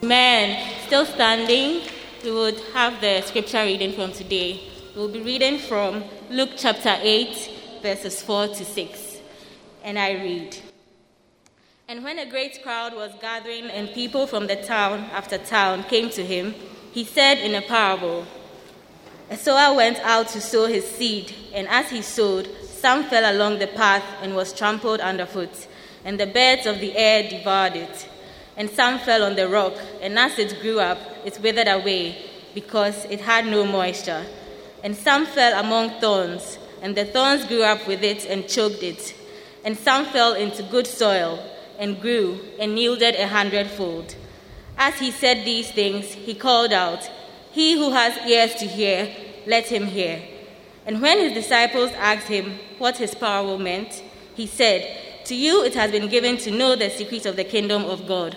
Amen. Still standing, we would have the scripture reading from today. We'll be reading from Luke chapter 8, verses 4 to 6. And I read And when a great crowd was gathering and people from the town after town came to him, he said in a parable A sower went out to sow his seed, and as he sowed, some fell along the path and was trampled underfoot, and the birds of the air devoured it. And some fell on the rock, and as it grew up, it withered away, because it had no moisture. And some fell among thorns, and the thorns grew up with it and choked it. And some fell into good soil, and grew, and yielded a hundredfold. As he said these things, he called out, He who has ears to hear, let him hear. And when his disciples asked him what his parable meant, he said, To you it has been given to know the secrets of the kingdom of God,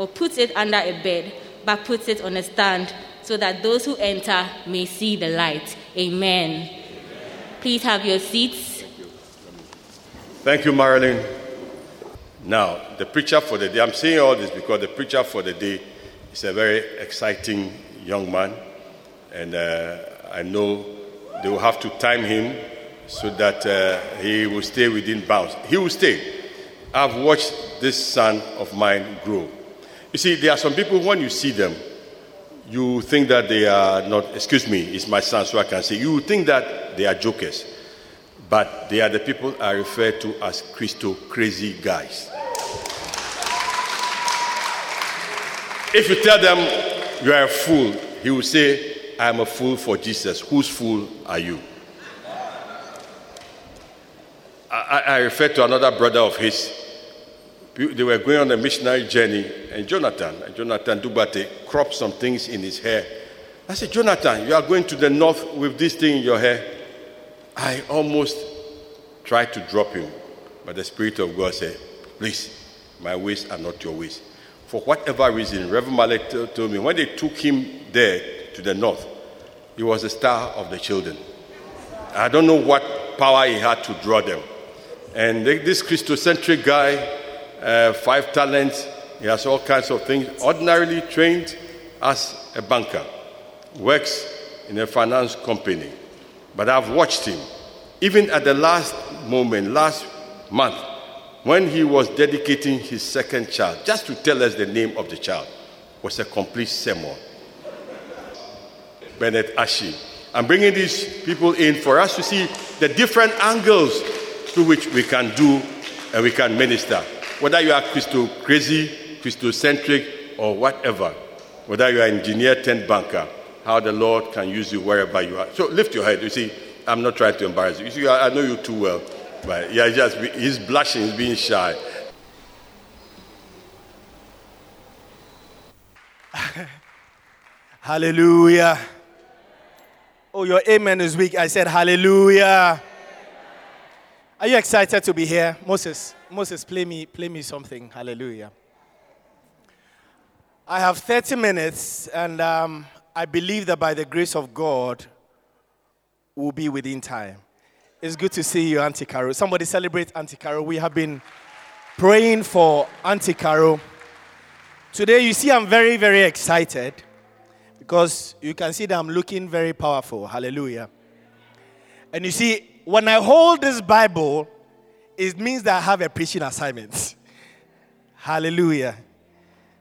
or puts it under a bed, but puts it on a stand so that those who enter may see the light. Amen. Please have your seats. Thank you, Marilyn. Now, the preacher for the day, I'm saying all this because the preacher for the day is a very exciting young man, and uh, I know they will have to time him so that uh, he will stay within bounds. He will stay. I've watched this son of mine grow. You see, there are some people, when you see them, you think that they are not, excuse me, it's my son, so I can say, you think that they are jokers. But they are the people I refer to as Christo crazy guys. If you tell them you are a fool, he will say, I am a fool for Jesus. Whose fool are you? I, I refer to another brother of his. They were going on a missionary journey, and Jonathan, and Jonathan Dubate, cropped some things in his hair. I said, Jonathan, you are going to the north with this thing in your hair. I almost tried to drop him, but the Spirit of God said, Please, my ways are not your ways. For whatever reason, Reverend Malek told me when they took him there to the north, he was the star of the children. I don't know what power he had to draw them. And this Christocentric guy, uh, five talents, he has all kinds of things, ordinarily trained as a banker, works in a finance company. But I've watched him, even at the last moment, last month, when he was dedicating his second child, just to tell us the name of the child, was a complete sermon. Bennet Ashie. I'm bringing these people in for us to see the different angles through which we can do and we can minister. Whether you are Christo crazy, Christocentric, or whatever, whether you are engineer, tent banker, how the Lord can use you wherever you are. So lift your head. You see, I'm not trying to embarrass you. You see, I know you too well, but yeah, just he's blushing, he's being shy. Hallelujah. Oh, your amen is weak. I said hallelujah. Are you excited to be here? Moses, Moses, play me, play me something. Hallelujah. I have 30 minutes, and um, I believe that by the grace of God, we'll be within time. It's good to see you, Auntie Carol. Somebody celebrate Auntie Carol. We have been praying for Auntie Carol. Today, you see, I'm very, very excited because you can see that I'm looking very powerful. Hallelujah. And you see, when I hold this Bible, it means that I have a preaching assignment. Hallelujah.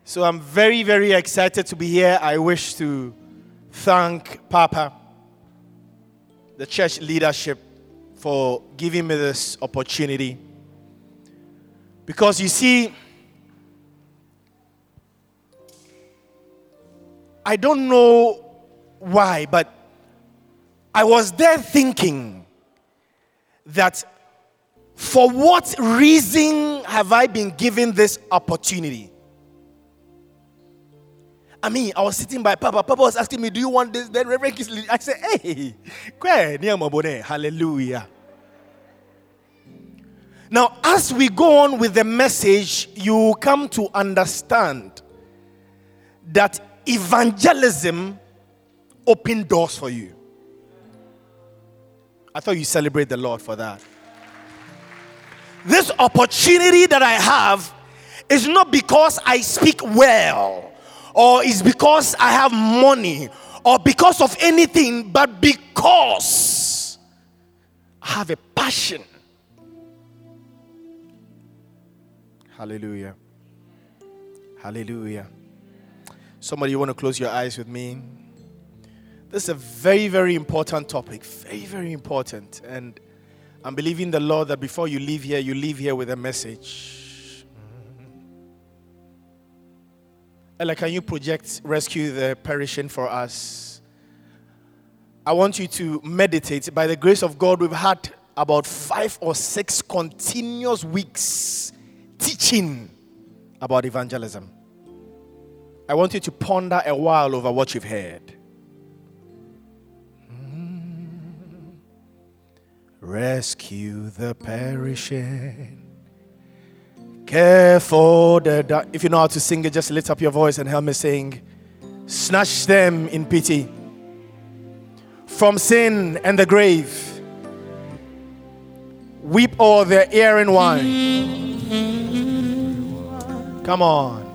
So I'm very, very excited to be here. I wish to thank Papa, the church leadership, for giving me this opportunity. Because you see, I don't know why, but I was there thinking that for what reason have I been given this opportunity? I mean, I was sitting by Papa. Papa was asking me, Do you want this? Then Reverend Kingsley, I said, Hey, hallelujah. Now, as we go on with the message, you come to understand that evangelism opened doors for you. I thought you celebrate the Lord for that this opportunity that I have is not because I speak well or is because I have money or because of anything, but because I have a passion. Hallelujah. Hallelujah. Somebody, you want to close your eyes with me? This is a very, very important topic. Very, very important. And I'm believing the Lord that before you leave here, you leave here with a message. Ella, can you project rescue the perishing for us? I want you to meditate. By the grace of God, we've had about five or six continuous weeks teaching about evangelism. I want you to ponder a while over what you've heard. Rescue the perishing. Care for the. If you know how to sing it, just lift up your voice and help me sing. Snatch them in pity from sin and the grave. Weep o'er their erring wine. Come on.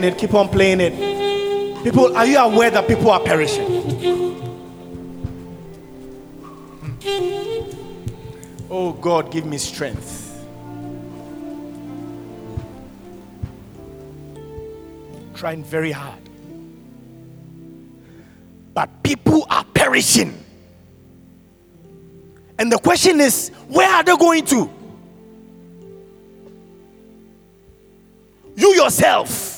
Playing it, keep on playing it. People, are you aware that people are perishing? Oh God, give me strength. Trying very hard. But people are perishing. And the question is, where are they going to? You yourself,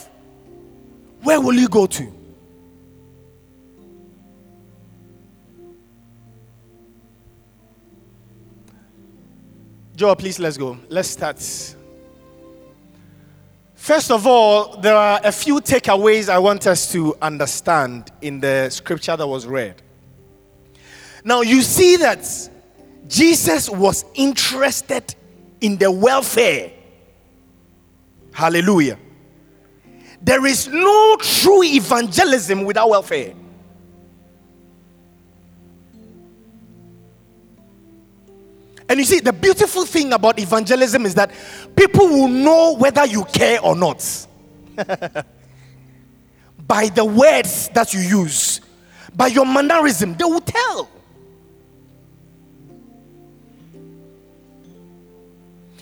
where will you go to? Joel, please let's go. Let's start. First of all, there are a few takeaways I want us to understand in the scripture that was read. Now, you see that Jesus was interested in the welfare. Hallelujah. There is no true evangelism without welfare. And you see, the beautiful thing about evangelism is that people will know whether you care or not by the words that you use, by your mannerism, they will tell.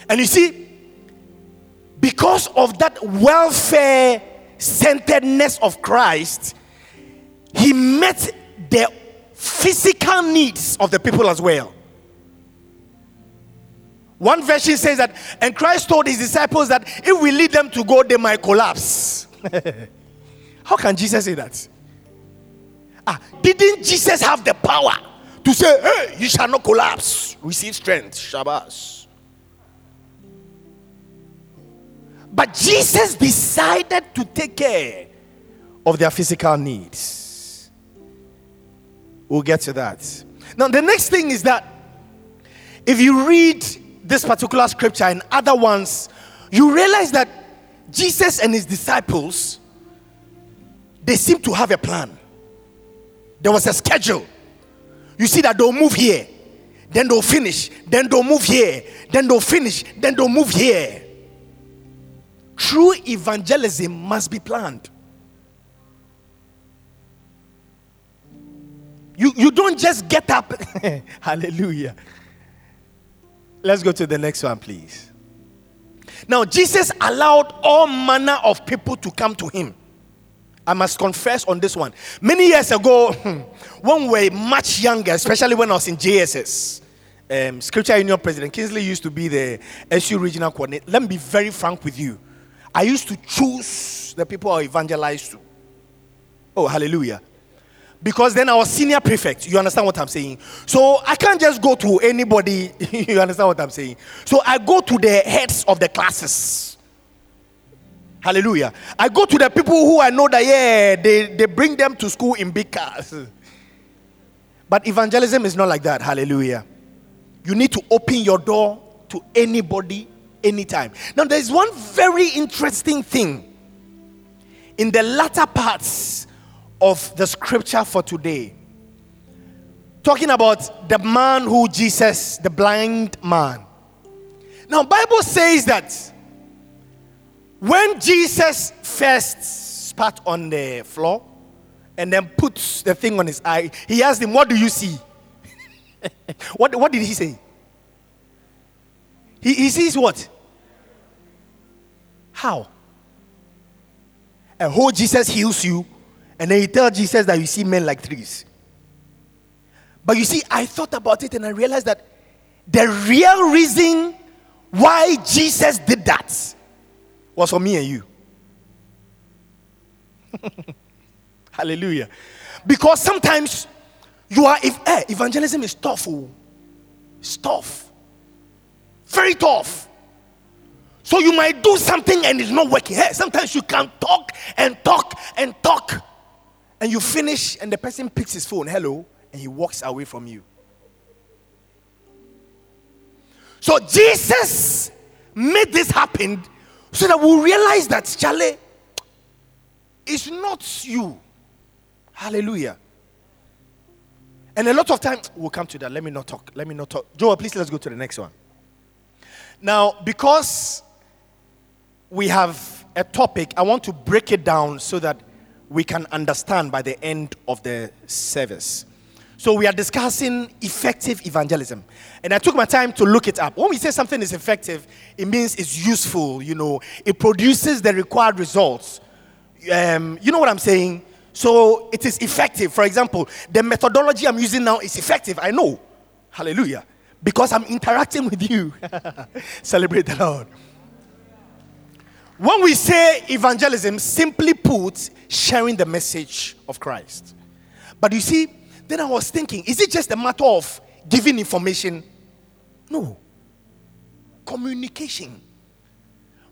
And you see, because of that welfare centeredness of Christ, he met the physical needs of the people as well. One version says that, and Christ told his disciples that if we lead them to go, they might collapse. How can Jesus say that? Ah, didn't Jesus have the power to say, hey, you shall not collapse, receive strength, Shabbos? But Jesus decided to take care of their physical needs. We'll get to that. Now, the next thing is that if you read this particular scripture and other ones, you realize that Jesus and his disciples they seem to have a plan. There was a schedule. You see that they'll move here, then they'll finish, then they'll move here, then they'll finish, then they'll move here. True evangelism must be planned. You, you don't just get up. Hallelujah. Let's go to the next one, please. Now, Jesus allowed all manner of people to come to him. I must confess on this one. Many years ago, when we were much younger, especially when I was in JSS, um, Scripture Union President Kingsley used to be the SU regional coordinator. Let me be very frank with you. I used to choose the people I evangelized to. Oh, hallelujah. Because then I was senior prefect. You understand what I'm saying? So I can't just go to anybody. you understand what I'm saying? So I go to the heads of the classes. Hallelujah. I go to the people who I know that, yeah, they, they bring them to school in big cars. But evangelism is not like that. Hallelujah. You need to open your door to anybody, anytime. Now, there's one very interesting thing in the latter parts of the scripture for today. Talking about the man who Jesus, the blind man. Now, Bible says that when Jesus first spat on the floor and then puts the thing on his eye, he asked him, What do you see? what, what did he say? He, he sees what? How? A whole Jesus heals you, and then you tell Jesus that you see men like trees. But you see, I thought about it and I realized that the real reason why Jesus did that was for me and you. Hallelujah. Because sometimes you are, if eh, evangelism is tough. Oh. It's tough. Very tough. So you might do something and it's not working. Hey, sometimes you can talk and talk and talk. And you finish and the person picks his phone, hello, and he walks away from you. So Jesus made this happen so that we'll realize that Charlie is not you. Hallelujah. And a lot of times we'll come to that. Let me not talk. Let me not talk. Joel, please let's go to the next one. Now, because we have a topic, I want to break it down so that we can understand by the end of the service. So we are discussing effective evangelism. And I took my time to look it up. When we say something is effective, it means it's useful, you know, it produces the required results. Um, you know what I'm saying? So it is effective. For example, the methodology I'm using now is effective. I know. Hallelujah. Because I'm interacting with you. Celebrate the Lord. When we say evangelism, simply put, sharing the message of Christ. But you see, then I was thinking, is it just a matter of giving information? No. Communication.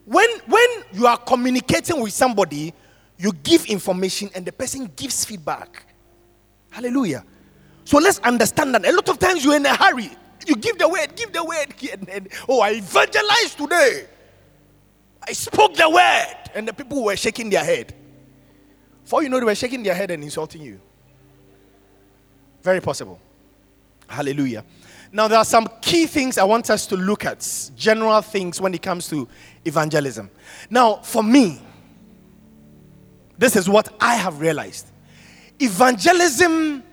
When, when you are communicating with somebody, you give information and the person gives feedback. Hallelujah. So let's understand that. A lot of times you're in a hurry. You give the word, give the word. And, and, oh, I evangelized today. I spoke the word. And the people were shaking their head. For you know, they were shaking their head and insulting you. Very possible. Hallelujah. Now, there are some key things I want us to look at, general things when it comes to evangelism. Now, for me, this is what I have realized evangelism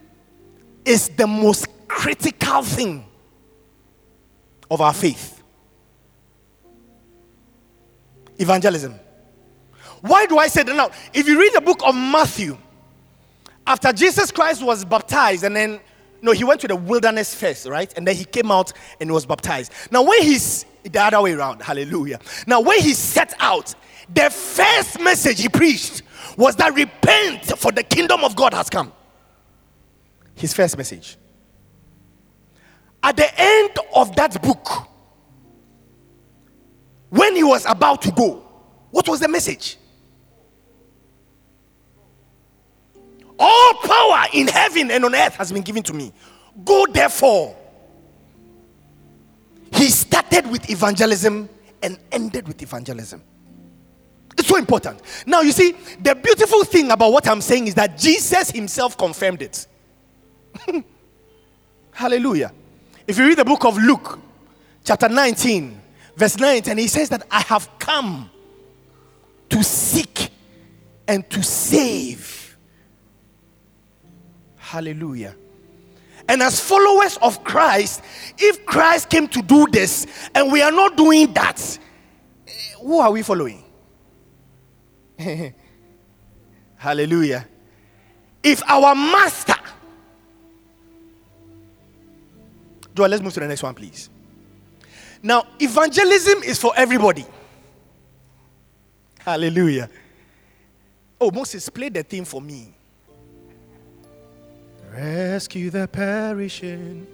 is the most critical thing of our faith. Evangelism. Why do I say that now? If you read the book of Matthew, after Jesus Christ was baptized, and then no, he went to the wilderness first, right? And then he came out and was baptized. Now, when he's the other way around, hallelujah. Now, when he set out, the first message he preached was that repent, for the kingdom of God has come. His first message. At the end of that book, when he was about to go, What was the message? All power in heaven and on earth has been given to me. Go therefore. He started with evangelism and ended with evangelism. It's so important. Now, you see, the beautiful thing about what I'm saying is that Jesus himself confirmed it. Hallelujah. If you read the book of Luke, chapter 19, verse 9, and he says that I have come to seek and to save. Hallelujah. And as followers of Christ, if Christ came to do this and we are not doing that, eh, who are we following? Hallelujah. If our master, Joel, let's move to the next one, please. Now, evangelism is for everybody. Hallelujah. Oh, Moses, play the theme for me. Rescue the perishing,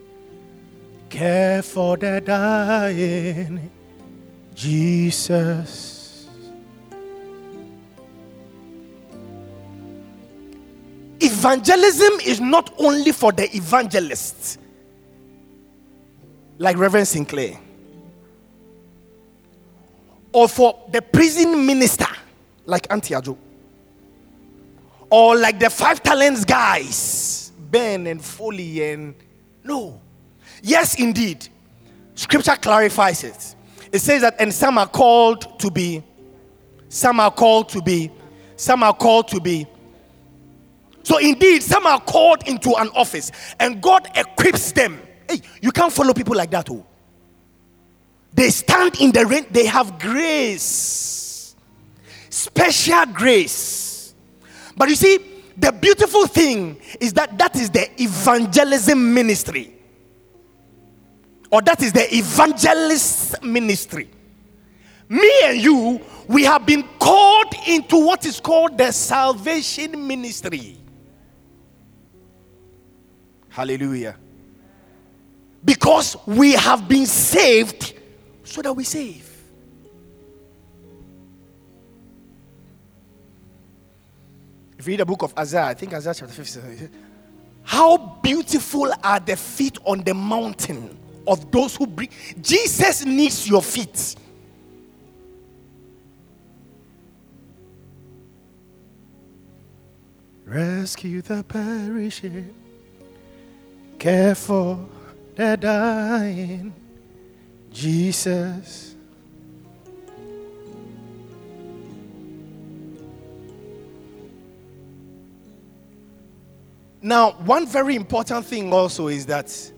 care for the dying. Jesus. Evangelism is not only for the evangelists, like Reverend Sinclair or for the prison minister like Auntie Ajo, or like the five talents guys, Ben and Foley and no. Yes, indeed. Scripture clarifies it. It says that, and some are called to be, some are called to be, some are called to be. So, indeed, some are called into an office, and God equips them. Hey, you can't follow people like that, oh. They stand in the rain, they have grace, special grace. But you see, the beautiful thing is that that is the evangelism ministry, or that is the evangelist ministry. Me and you, we have been called into what is called the salvation ministry. Hallelujah. Because we have been saved so that we save. If you read the book of Isaiah, I think Isaiah chapter 57, how beautiful are the feet on the mountain of those who bring. Jesus needs your feet. Rescue the perishing, care for the dying. Jesus. Now, one very important thing also is that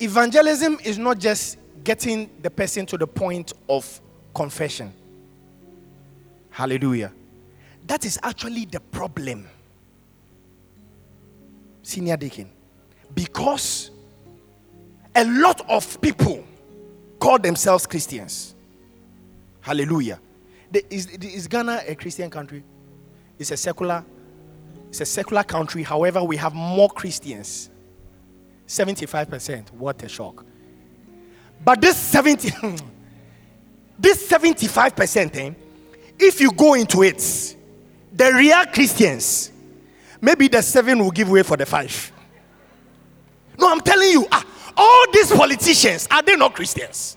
evangelism is not just getting the person to the point of confession. Hallelujah. That is actually the problem, Senior Deacon. Because a lot of people call themselves Christians. Hallelujah. Is, is Ghana a Christian country? It's a secular, it's a secular country. However, we have more Christians. 75%. What a shock. But this 70, this 75%, eh, if you go into it, the real Christians, maybe the seven will give way for the five. No, I'm telling you, ah, all these politicians, are they not Christians?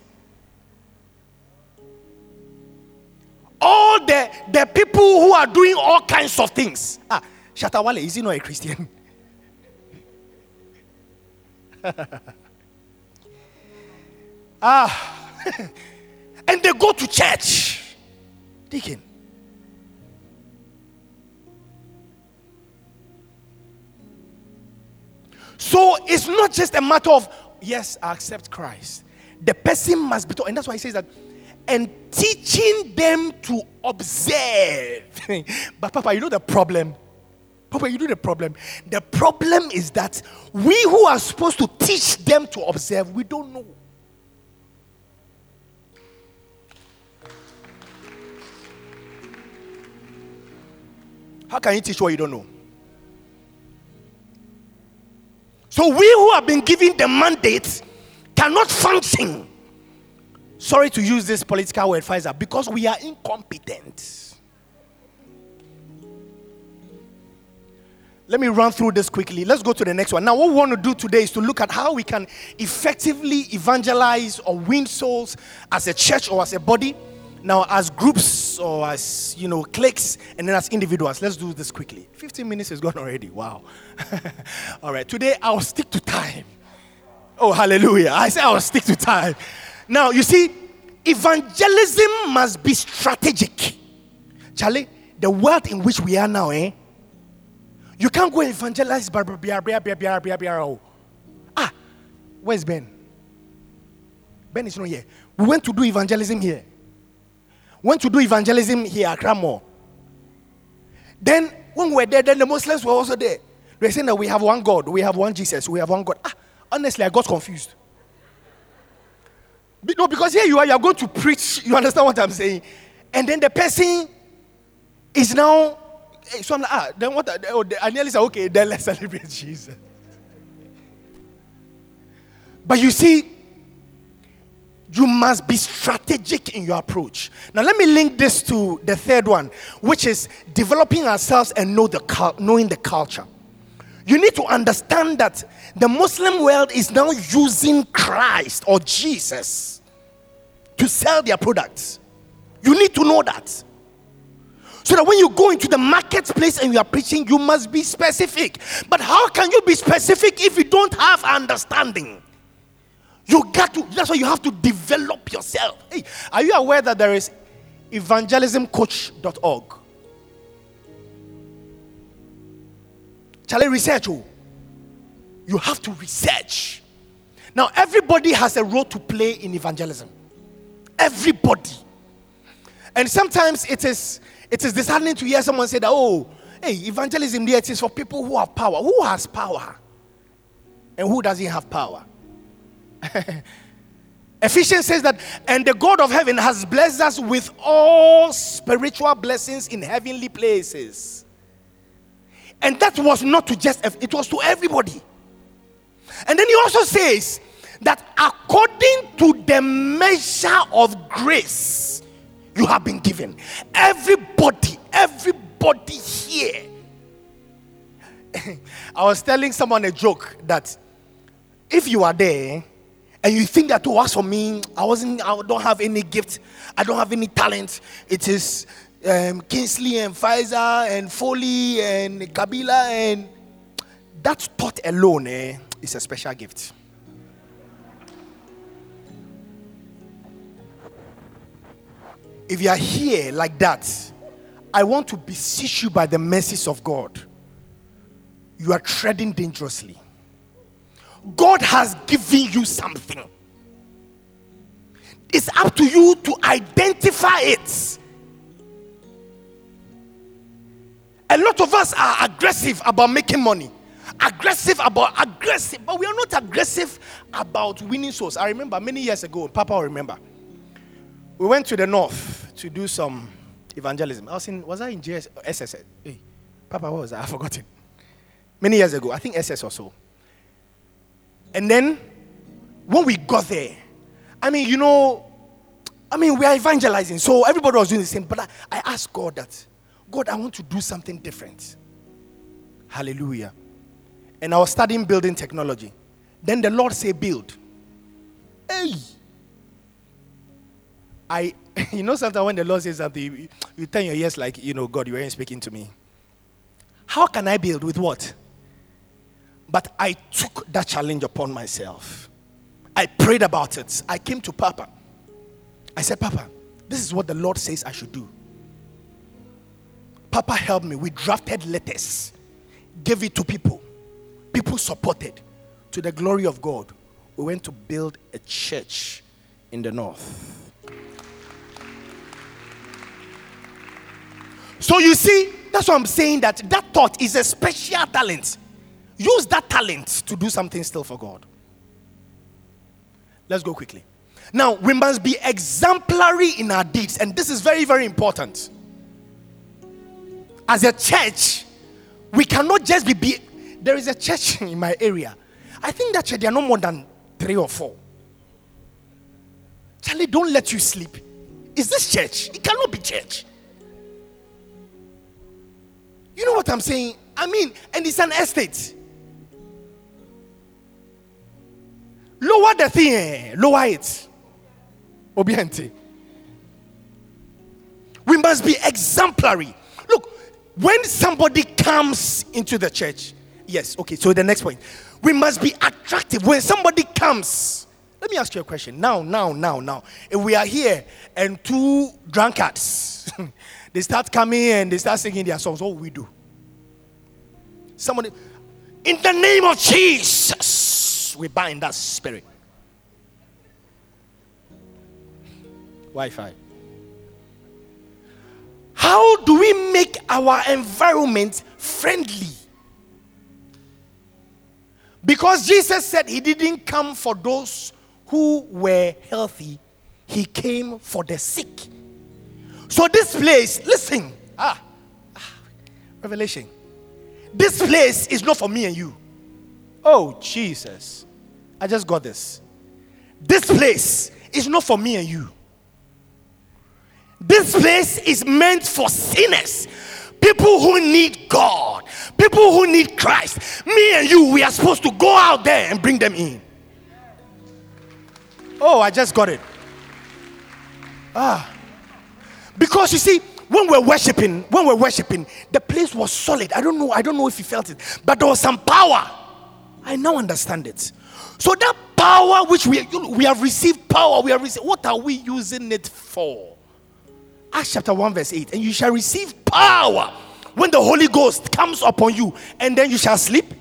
All the, the people who are doing all kinds of things. Ah, Shatta Wale, is he not a Christian? ah, and they go to church. Deacon. So it's not just a matter of yes, I accept Christ. The person must be taught. And that's why he says that, and teaching them to observe. but, Papa, you know the problem? Papa, you know the problem? The problem is that we who are supposed to teach them to observe, we don't know. How can you teach what you don't know? So we who have been given the mandate cannot function. sorry to use this political Pfizer, because we are incompetent. Let me run through this quickly. Let's go to the next one. Now, what we want to do today is to look at how we can effectively evangelize or win souls as a church or as a body. Now, as groups or as you know, cliques, and then as individuals. Let's do this quickly. 15 minutes is gone already. Wow. All right. Today I'll stick to time. Oh, hallelujah. I say I'll stick to time. Now, you see, evangelism must be strategic. Charlie, the world in which we are now, eh? You can't go evangelize. Oh. Ah, where's Ben? Ben is not here. We went to do evangelism here. Went to do evangelism here at Cranmore. Then, when we were there, then the Muslims were also there. They were saying that we have one God, we have one Jesus, we have one God. Ah, honestly, I got confused. No, because here you are, you are going to preach. You understand what I'm saying? And then the person is now so I'm like, ah, then what? Oh, I nearly said, okay, then let's celebrate Jesus. But you see, you must be strategic in your approach. Now, let me link this to the third one, which is developing ourselves and know the knowing the culture. You need to understand that the Muslim world is now using Christ or Jesus to sell their products. You need to know that. So that when you go into the marketplace and you are preaching, you must be specific. But how can you be specific if you don't have understanding? You got to, that's why you have to develop yourself. Hey, are you aware that there is evangelismcoach.org? Charlie, research. Oh. You have to research. Now, everybody has a role to play in evangelism. Everybody. And sometimes it is it is disheartening to hear someone say that, oh, hey, evangelism there it is for people who have power. Who has power? And who doesn't have power? Ephesians says that, and the God of heaven has blessed us with all spiritual blessings in heavenly places. And that was not to just, it was to everybody. And then he also says that according to the measure of grace you have been given. Everybody, everybody here. I was telling someone a joke that if you are there and you think that to oh, for me, I wasn't, I don't have any gift, I don't have any talent. It is um, Kingsley and Pfizer and Foley and Kabila and that thought alone eh, is a special gift. If you are here like that, I want to beseech you by the mercies of God. You are treading dangerously. God has given you something. It's up to you to identify it. A lot of us are aggressive about making money, aggressive about aggressive, but we are not aggressive about winning souls. I remember many years ago, Papa will remember we went to the north to do some evangelism. I was in, was I in JS, SS? Hey, Papa, what was that? I forgot it. Many years ago, I think SS or so. And then when we got there, I mean, you know, I mean, we are evangelizing, so everybody was doing the same. But I, I asked God that, God, I want to do something different. Hallelujah. And I was studying building technology. Then the Lord said, build. Hey, I, you know, sometimes when the Lord says something, you, you turn your ears like, you know, God, you ain't speaking to me. How can I build with what? But I took that challenge upon myself. I prayed about it. I came to Papa. I said, Papa, this is what the Lord says I should do. Papa helped me. We drafted letters, gave it to people. People supported. To the glory of God, we went to build a church in the north. So you see, that's what I'm saying that that thought is a special talent. Use that talent to do something still for God. Let's go quickly. Now, we must be exemplary in our deeds, and this is very, very important. As a church, we cannot just be, be there is a church in my area. I think that there are no more than three or four. Charlie, don't let you sleep. Is this church? It cannot be church. You know what I'm saying? I mean, and it's an estate. Lower the thing, eh? lower it. Obiente. We must be exemplary. Look, when somebody comes into the church, yes, okay, so the next point, we must be attractive. When somebody comes, let me ask you a question. Now, now, now, now. If we are here and two drunkards, they start coming and they start singing their songs, what will we do? Somebody, in the name of Jesus, we bind that spirit. Wi Fi. How do we make our environment friendly? Because Jesus said he didn't come for those who were healthy, he came for the sick. So, this place, listen, ah, ah, Revelation, this place is not for me and you. Oh, Jesus, I just got this. This place is not for me and you. This place is meant for sinners, people who need God, people who need Christ. Me and you, we are supposed to go out there and bring them in. Oh, I just got it. Ah. Because you see, when we're worshiping, when we're worshiping, the place was solid. I don't know, I don't know if you felt it, but there was some power. I now understand it. So that power which we we have received power, we have received. What are we using it for? Acts chapter 1, verse 8. And you shall receive power when the Holy Ghost comes upon you, and then you shall sleep.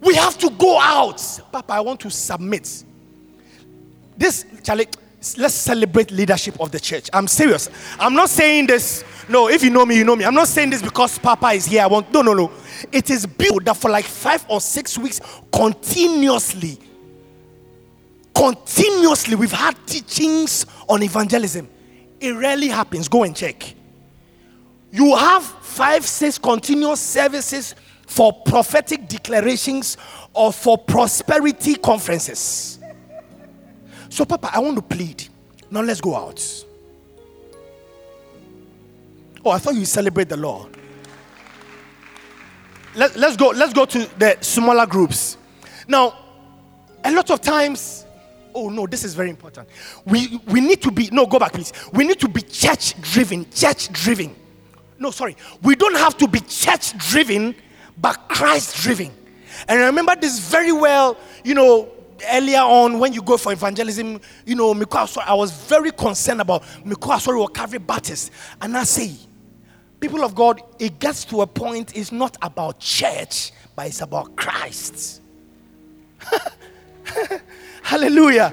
We have to go out. Papa, I want to submit. This, Charlie, let's celebrate leadership of the church. I'm serious. I'm not saying this. No, if you know me, you know me. I'm not saying this because Papa is here. I want no, no, no. It is built that for like five or six weeks continuously continuously we've had teachings on evangelism. It rarely happens. Go and check. You have five, six continuous services for prophetic declarations or for prosperity conferences. So, Papa, I want to plead. Now let's go out. Oh, I thought you celebrate the Lord. Let, let's go. Let's go to the smaller groups. Now, a lot of times oh no, this is very important. We we need to be no, go back, please. We need to be church driven, church driven. No, sorry, we don't have to be church driven, but Christ driven. And I remember this very well, you know, earlier on when you go for evangelism, you know, I was very concerned about Miko or Calvary Baptist. And I say, people of God, it gets to a point, it's not about church, but it's about Christ. Hallelujah.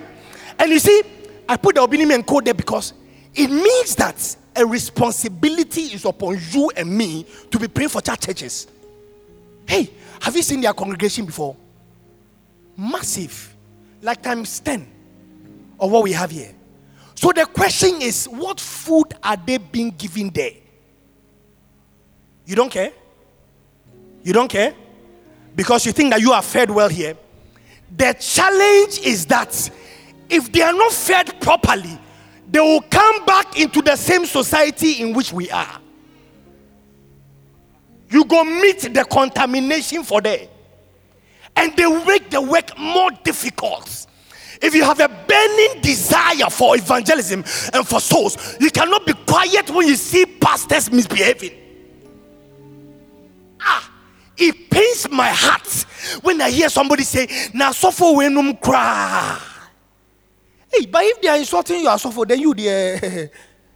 And you see, I put the Obinimi code there because it means that a responsibility is upon you and me to be praying for church churches. Hey, have you seen their congregation before? Massive, like times 10 of what we have here. So the question is, what food are they being given there? You don't care? You don't care? Because you think that you are fed well here. The challenge is that if they are not fed properly, they will come back into the same society in which we are. You go meet the contamination for there, and they make the work more difficult. If you have a burning desire for evangelism and for souls, you cannot be quiet when you see pastors misbehaving. Ah, it pains my heart when I hear somebody say, "Na suffer wenum cry." Hey, but if they are insulting you as suffer, then you the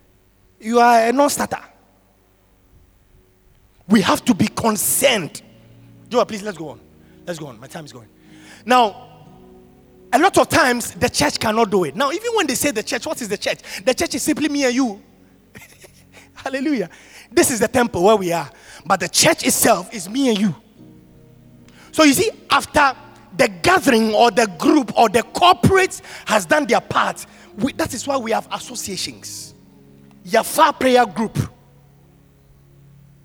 you are a non-starter. We have to be concerned. Joe, please let's go on. Let's go on. My time is going. Now, a lot of times the church cannot do it. Now, even when they say the church, what is the church? The church is simply me and you. Hallelujah. This is the temple where we are. But the church itself is me and you. So you see, after the gathering or the group or the corporate has done their part, we, that is why we have associations. Yafa prayer group.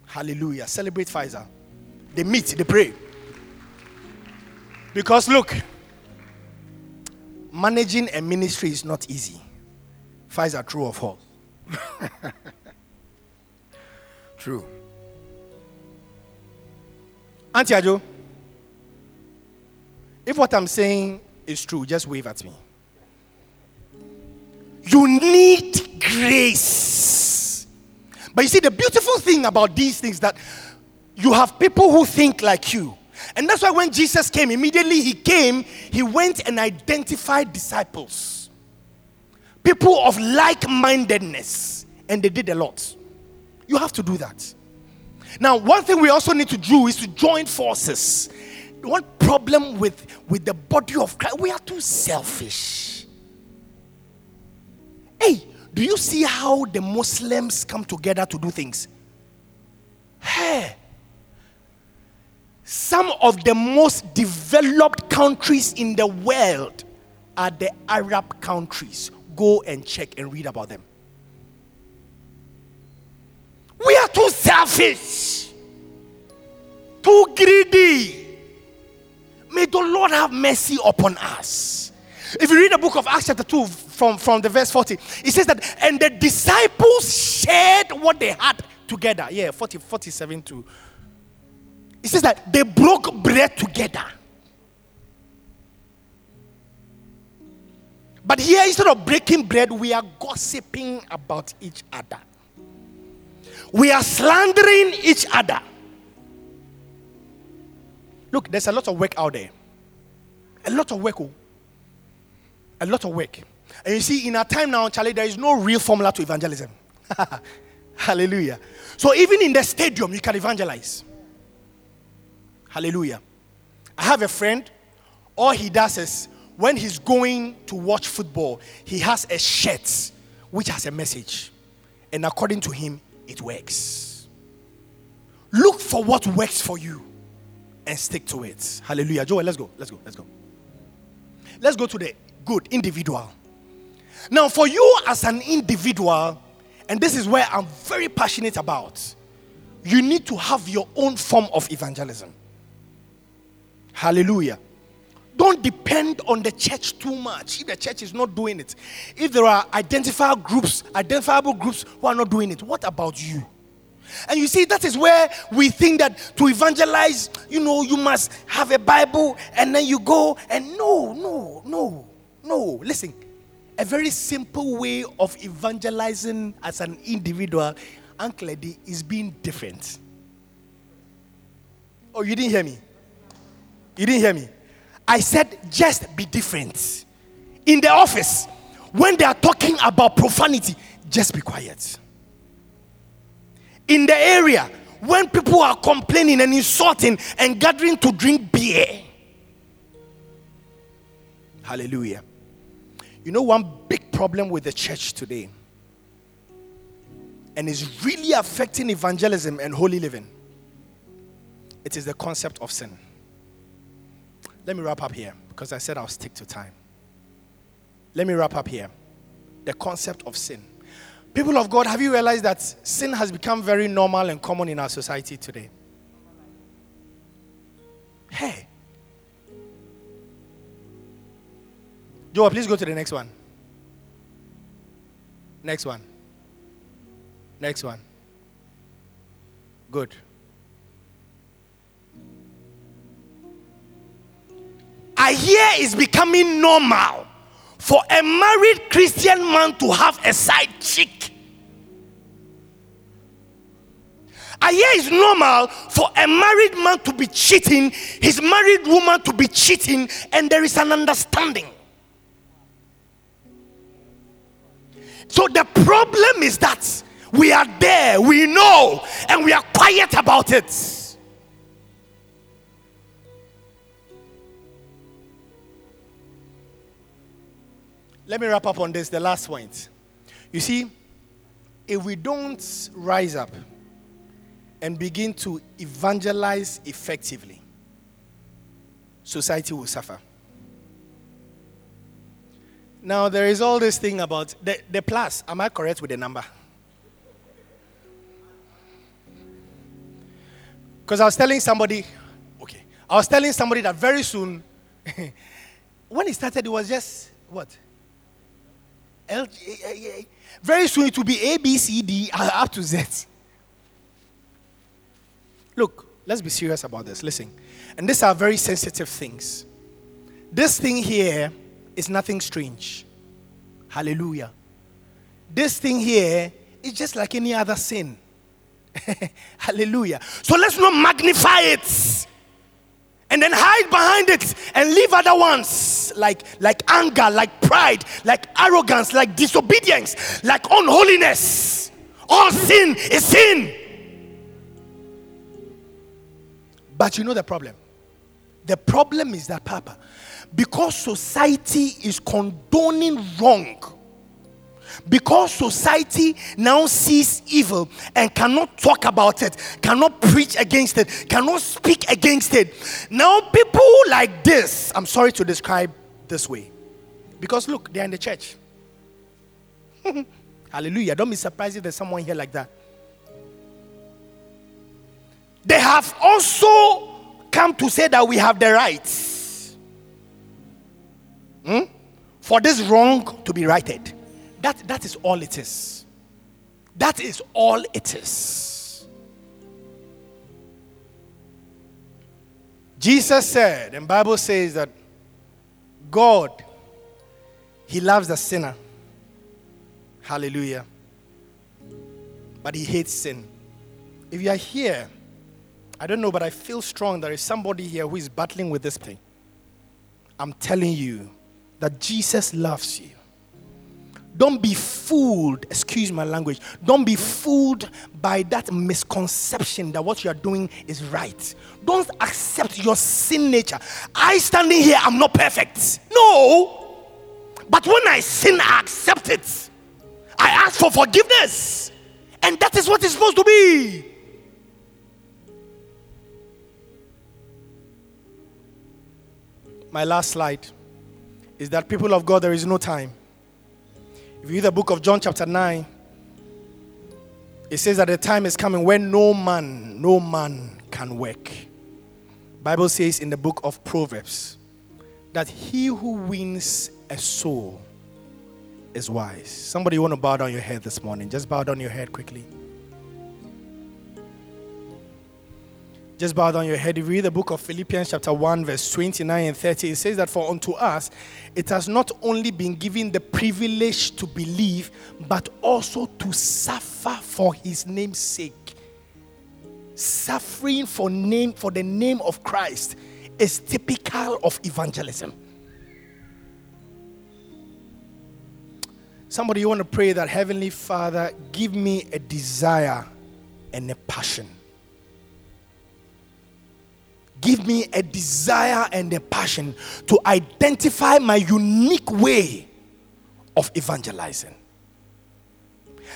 Hallelujah. Celebrate Pfizer. They meet, they pray. Because look, managing a ministry is not easy. Fives are true or false? true. Auntie Ajo, if what I'm saying is true, just wave at me. You need grace. But you see, the beautiful thing about these things that you have people who think like you. And that's why when Jesus came, immediately he came, he went and identified disciples. People of like mindedness. And they did a lot. You have to do that. Now, one thing we also need to do is to join forces. One problem with, with the body of Christ, we are too selfish. Hey, do you see how the Muslims come together to do things? Hey, some of the most developed countries in the world are the Arab countries. Go and check and read about them. We are too selfish, too greedy. May the Lord have mercy upon us. If you read the book of Acts, chapter 2, from, from the verse 40, it says that, and the disciples shared what they had together. Yeah, 40, 47 to. It says that they broke bread together. But here, instead of breaking bread, we are gossiping about each other. We are slandering each other. Look, there's a lot of work out there. A lot of work. Oh. A lot of work. And you see, in our time now, Charlie, there is no real formula to evangelism. Hallelujah. So even in the stadium, you can evangelize. Hallelujah. I have a friend, all he does is when he's going to watch football, he has a shirt which has a message. And according to him, it works. Look for what works for you and stick to it. Hallelujah. Joel, let's go. Let's go. Let's go. Let's go to the good individual. Now, for you as an individual, and this is where I'm very passionate about, you need to have your own form of evangelism. Hallelujah. Don't depend on the church too much. If the church is not doing it, if there are identifiable groups, identifiable groups who are not doing it, what about you? And you see, that is where we think that to evangelize, you know, you must have a Bible and then you go and no, no, no, no. Listen, a very simple way of evangelizing as an individual, Uncle Eddie, is being different. Oh, you didn't hear me? You didn't hear me? I said, just be different. In the office, when they are talking about profanity, just be quiet. In the area, when people are complaining and insulting and gathering to drink beer. Hallelujah. You know, one big problem with the church today, and is really affecting evangelism and holy living, it is the concept of sin. Let me wrap up here because I said I'll stick to time. Let me wrap up here. The concept of sin. People of God, have you realized that sin has become very normal and common in our society today? Hey. Joe, please go to the next one. Next one. Next one. Good. I hear it's becoming normal for a married Christian man to have a side chick. I hear it's normal for a married man to be cheating, his married woman to be cheating, and there is an understanding. So the problem is that we are there, we know, and we are quiet about it. Let me wrap up on this, the last point. You see, if we don't rise up and begin to evangelize effectively, society will suffer. Now, there is all this thing about the, the plus. Am I correct with the number? Because I was telling somebody, okay, I was telling somebody that very soon, when it started, it was just what? L, very soon it will be A, B, C, D, uh, up to Z. Look, let's be serious about this. Listen. And these are very sensitive things. This thing here is nothing strange. Hallelujah. This thing here is just like any other sin. Hallelujah. So let's not magnify it and then hide behind it and leave other ones like like anger like pride like arrogance like disobedience like unholiness. All sin is sin. But you know the problem? The problem is that papa because society is condoning wrong because society now sees evil and cannot talk about it, cannot preach against it, cannot speak against it. Now, people like this, I'm sorry to describe this way, because look, they're in the church. Hallelujah. Don't be surprised if there's someone here like that. They have also come to say that we have the rights hmm? for this wrong to be righted. That, that is all it is. That is all it is. Jesus said, and Bible says that God, He loves the sinner. Hallelujah. But He hates sin. If you are here, I don't know, but I feel strong there is somebody here who is battling with this thing. I'm telling you that Jesus loves you. Don't be fooled, excuse my language, don't be fooled by that misconception that what you are doing is right. Don't accept your sin nature. I standing here, I'm not perfect. No. But when I sin, I accept it. I ask for forgiveness. And that is what it's supposed to be. My last slide is that people of God, there is no time. If you read the book of John, chapter 9, it says that the time is coming when no man, no man can work. Bible says in the book of Proverbs that he who wins a soul is wise. Somebody want to bow down your head this morning? Just bow down your head quickly. Just bow down your head. Read the book of Philippians, chapter 1, verse 29 and 30, it says that for unto us it has not only been given the privilege to believe, but also to suffer for his name's sake. Suffering for name for the name of Christ is typical of evangelism. Somebody you want to pray that Heavenly Father, give me a desire and a passion give me a desire and a passion to identify my unique way of evangelizing.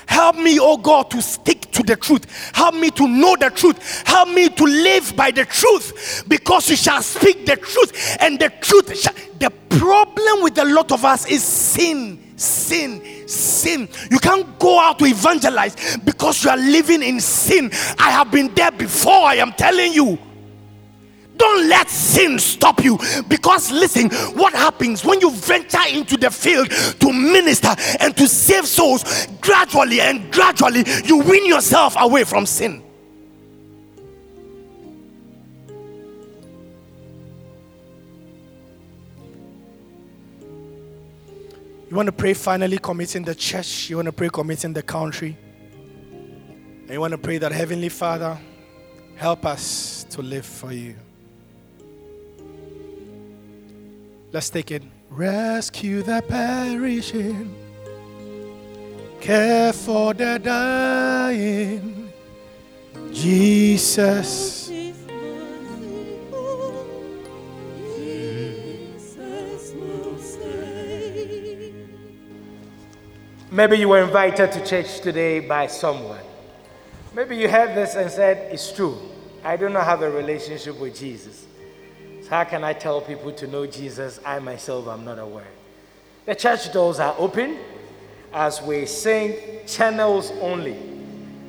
Help me, oh God, to stick to the truth. Help me to know the truth. Help me to live by the truth because you shall speak the truth. And the truth, shall, the problem with a lot of us is sin, sin, sin. You can't go out to evangelize because you are living in sin. I have been there before, I am telling you. Don't let sin stop you. Because listen, what happens when you venture into the field to minister and to save souls, gradually and gradually you win yourself away from sin. You want to pray finally committing the church, you want to pray committing the country. And you want to pray that Heavenly Father, help us to live for you. Let's take it. Rescue the perishing, care for the dying. Jesus. Maybe you were invited to church today by someone. Maybe you heard this and said, It's true. I do not have a relationship with Jesus. So how can I tell people to know Jesus? I myself am not aware. The church doors are open as we sing channels only.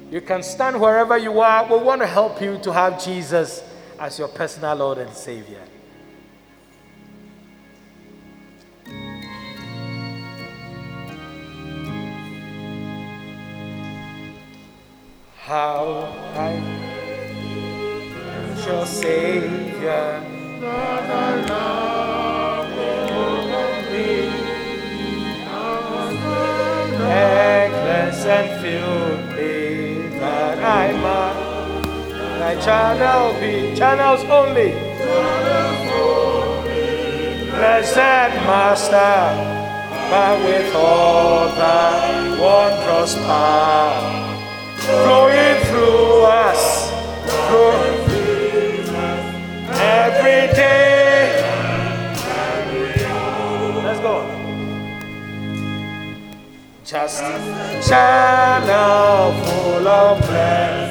You can stand wherever you are. We want to help you to have Jesus as your personal Lord and Savior. How high is your Savior? And filthy that I might thy channel be channels only. Blessed Master, but with all thy wondrous power flowing through us, through every day. Let's go. Just a channel full of blessing.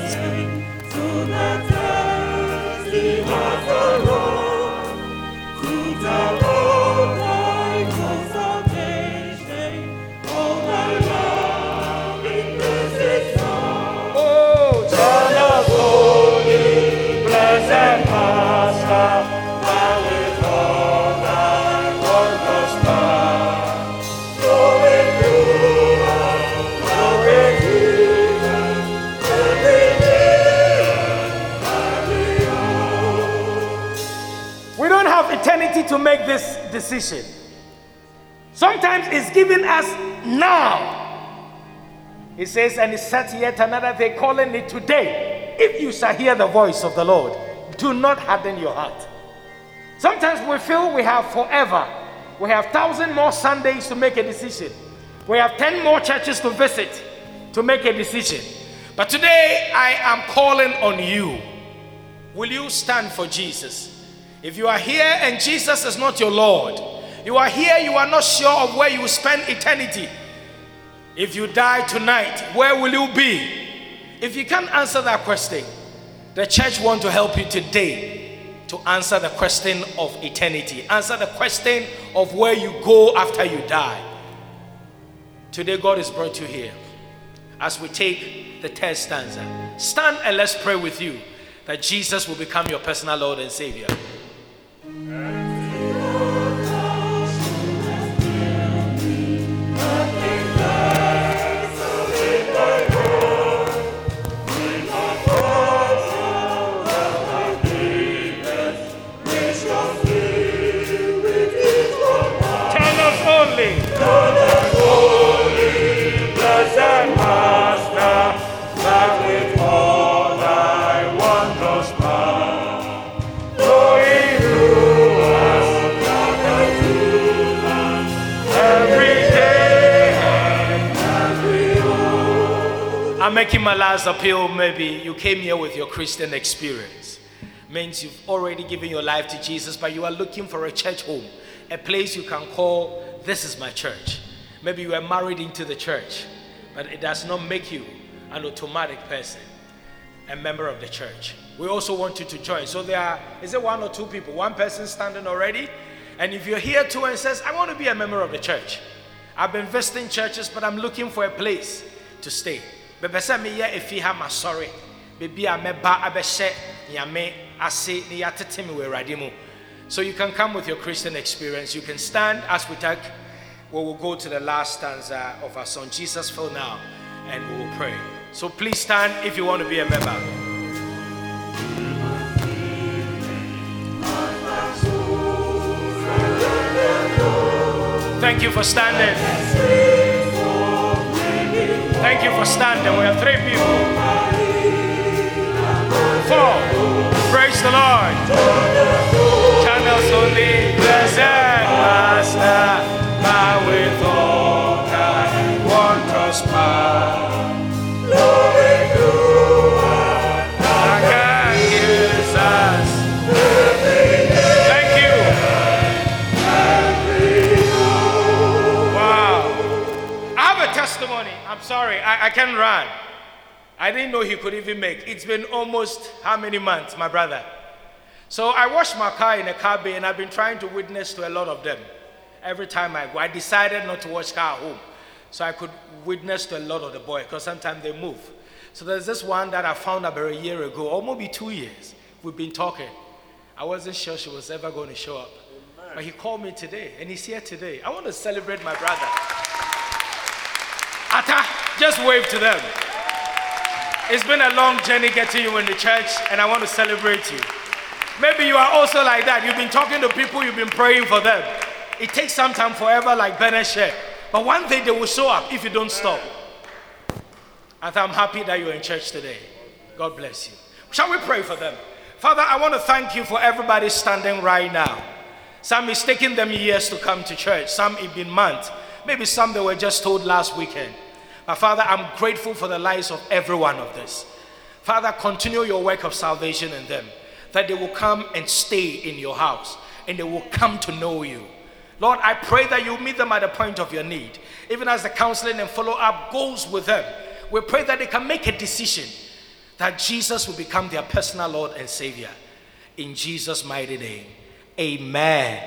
To make this decision. Sometimes it's given us now. He says, and he set yet another day, calling it today. If you shall hear the voice of the Lord, do not harden your heart. Sometimes we feel we have forever. We have thousand more Sundays to make a decision. We have ten more churches to visit to make a decision. But today I am calling on you. Will you stand for Jesus? If you are here and Jesus is not your Lord, you are here, you are not sure of where you will spend eternity. If you die tonight, where will you be? If you can't answer that question, the church want to help you today to answer the question of eternity. Answer the question of where you go after you die. Today God has brought you here as we take the third stanza. Stand and let's pray with you that Jesus will become your personal Lord and Savior. Turn making my last appeal. Maybe you came here with your Christian experience. Means you've already given your life to Jesus, but you are looking for a church home, a place you can call, This is my church. Maybe you are married into the church, but it does not make you an automatic person, a member of the church. We also want you to join. So there are, is it one or two people? One person standing already? And if you're here too and says, I want to be a member of the church, I've been visiting churches, but I'm looking for a place to stay. Meyɛ ha a mɛba abɛhyɛ nyame ase ne yɛatete me wɔ Awurade mu. So you can come with your Christian experience. You can stand as we take, we will go to the last stanza of our song, Jesus Fill Now, and we will pray. So please stand if you want to be a member. Thank you for standing. Thank you for standing. We have three people. Four. Praise the Lord. Channels only. Blessed Master, my with all thy wondrous power. Sorry, I, I can't run. I didn't know he could even make. It's been almost how many months, my brother? So I washed my car in a car bay and I've been trying to witness to a lot of them. Every time I go, I decided not to wash car home. So I could witness to a lot of the boys because sometimes they move. So there's this one that I found about a year ago, or maybe two years. We've been talking. I wasn't sure she was ever going to show up. But he called me today and he's here today. I want to celebrate my brother. Ata, just wave to them. It's been a long journey getting you in the church, and I want to celebrate you. Maybe you are also like that. You've been talking to people, you've been praying for them. It takes some time forever, like Bennet shared. But one day they will show up if you don't stop. And I'm happy that you're in church today. God bless you. Shall we pray for them? Father, I want to thank you for everybody standing right now. Some is taking them years to come to church, some it been months, maybe some they were just told last weekend. But Father, I'm grateful for the lives of every one of this. Father, continue your work of salvation in them, that they will come and stay in your house and they will come to know you. Lord, I pray that you meet them at the point of your need, even as the counseling and follow up goes with them. We pray that they can make a decision that Jesus will become their personal Lord and Savior. In Jesus' mighty name, amen.